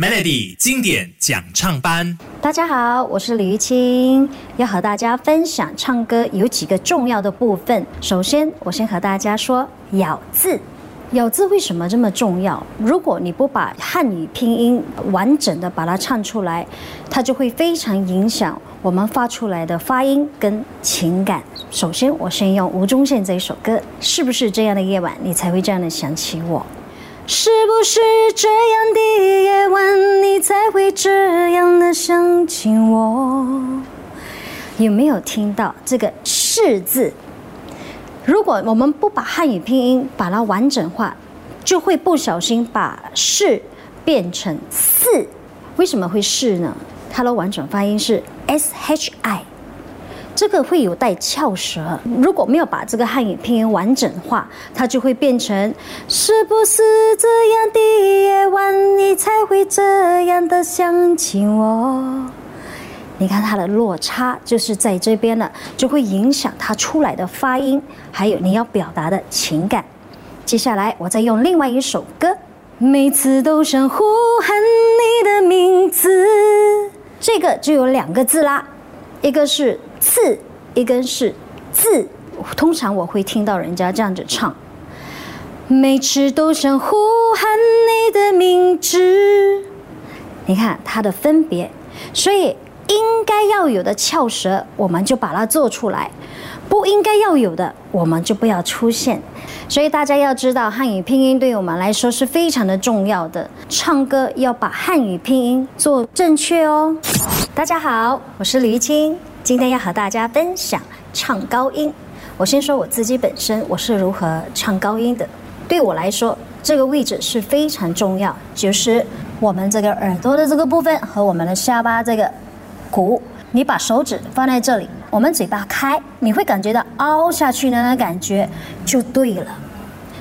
Melody 经典讲唱班，大家好，我是李玉清，要和大家分享唱歌有几个重要的部分。首先，我先和大家说咬字。咬字为什么这么重要？如果你不把汉语拼音完整的把它唱出来，它就会非常影响我们发出来的发音跟情感。首先，我先用吴宗宪这一首歌，是不是这样的夜晚，你才会这样的想起我？是不是这样的夜晚，这样的想起我？有没有听到这个“是”字？如果我们不把汉语拼音把它完整化，就会不小心把“是”变成“四”。为什么会“是”呢？它的完整发音是 “s h i”。这个会有带翘舌，如果没有把这个汉语拼音完整化，它就会变成是不是这样的夜晚，你才会这样的想起我？你看它的落差就是在这边了，就会影响它出来的发音，还有你要表达的情感。接下来我再用另外一首歌，每次都想呼喊你的名字，这个就有两个字啦，一个是。次一根是字，通常我会听到人家这样子唱，每次都想呼喊你的名字。你看它的分别，所以应该要有的翘舌，我们就把它做出来；不应该要有的，我们就不要出现。所以大家要知道，汉语拼音对我们来说是非常的重要的。唱歌要把汉语拼音做正确哦。大家好，我是李玉清。今天要和大家分享唱高音。我先说我自己本身我是如何唱高音的。对我来说，这个位置是非常重要，就是我们这个耳朵的这个部分和我们的下巴这个骨。你把手指放在这里，我们嘴巴开，你会感觉到凹下去的那感觉就对了。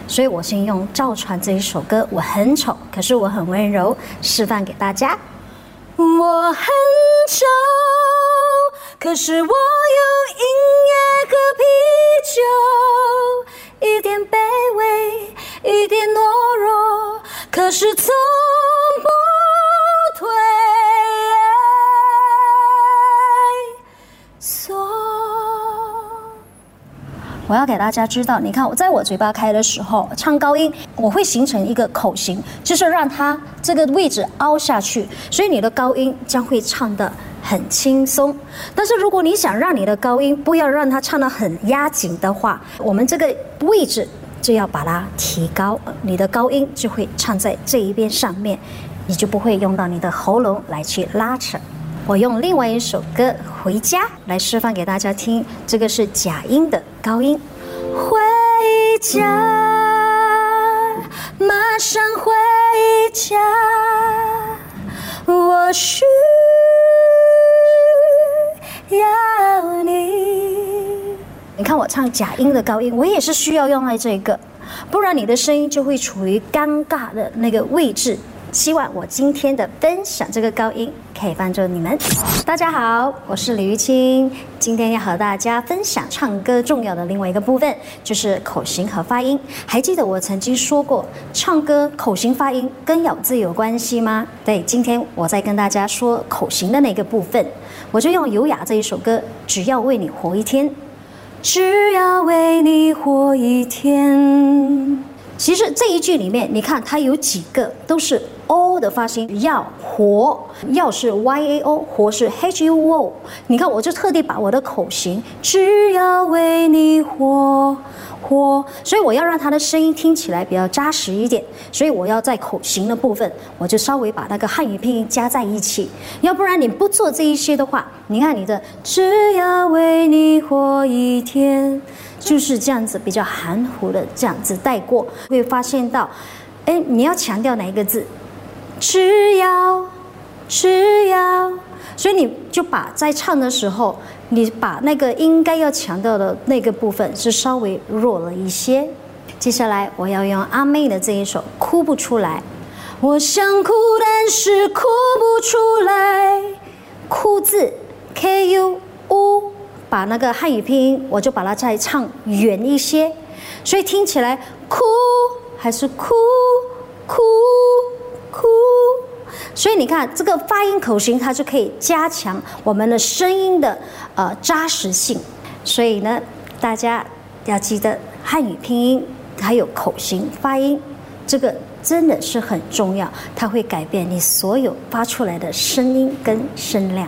所以我先用赵传这一首歌，我很丑，可是我很温柔，示范给大家。我很丑。可是我有音乐和啤酒，一点卑微，一点懦弱，可是从要给大家知道，你看我在我嘴巴开的时候唱高音，我会形成一个口型，就是让它这个位置凹下去，所以你的高音将会唱的。很轻松，但是如果你想让你的高音不要让它唱得很压紧的话，我们这个位置就要把它提高，你的高音就会唱在这一边上面，你就不会用到你的喉咙来去拉扯。我用另外一首歌《回家》来示范给大家听，这个是假音的高音。回家，马上回家，我需。要你，你看我唱假音的高音，我也是需要用在这个，不然你的声音就会处于尴尬的那个位置。希望我今天的分享这个高音可以帮助你们。大家好，我是李玉清，今天要和大家分享唱歌重要的另外一个部分，就是口型和发音。还记得我曾经说过，唱歌口型发音跟咬字有关系吗？对，今天我在跟大家说口型的那个部分。我就用《优雅》这一首歌，只要为你活一天，只要为你活一天。其实这一句里面，你看它有几个都是 o 的发音，要活，要是 y a o，活是 h u o。你看，我就特地把我的口型，只要为你活。活，所以我要让他的声音听起来比较扎实一点，所以我要在口型的部分，我就稍微把那个汉语拼音加在一起。要不然你不做这一些的话，你看你的只要为你活一天，就是这样子比较含糊的这样子带过，会发现到，哎，你要强调哪一个字？只要，只要。所以你就把在唱的时候，你把那个应该要强调的那个部分是稍微弱了一些。接下来我要用阿妹的这一首《哭不出来》，我想哭但是哭不出来，哭字 K U U，把那个汉语拼音我就把它再唱远一些，所以听起来哭还是哭哭。所以你看这个发音口型，它就可以加强我们的声音的呃扎实性。所以呢，大家要记得汉语拼音还有口型发音，这个真的是很重要，它会改变你所有发出来的声音跟声量。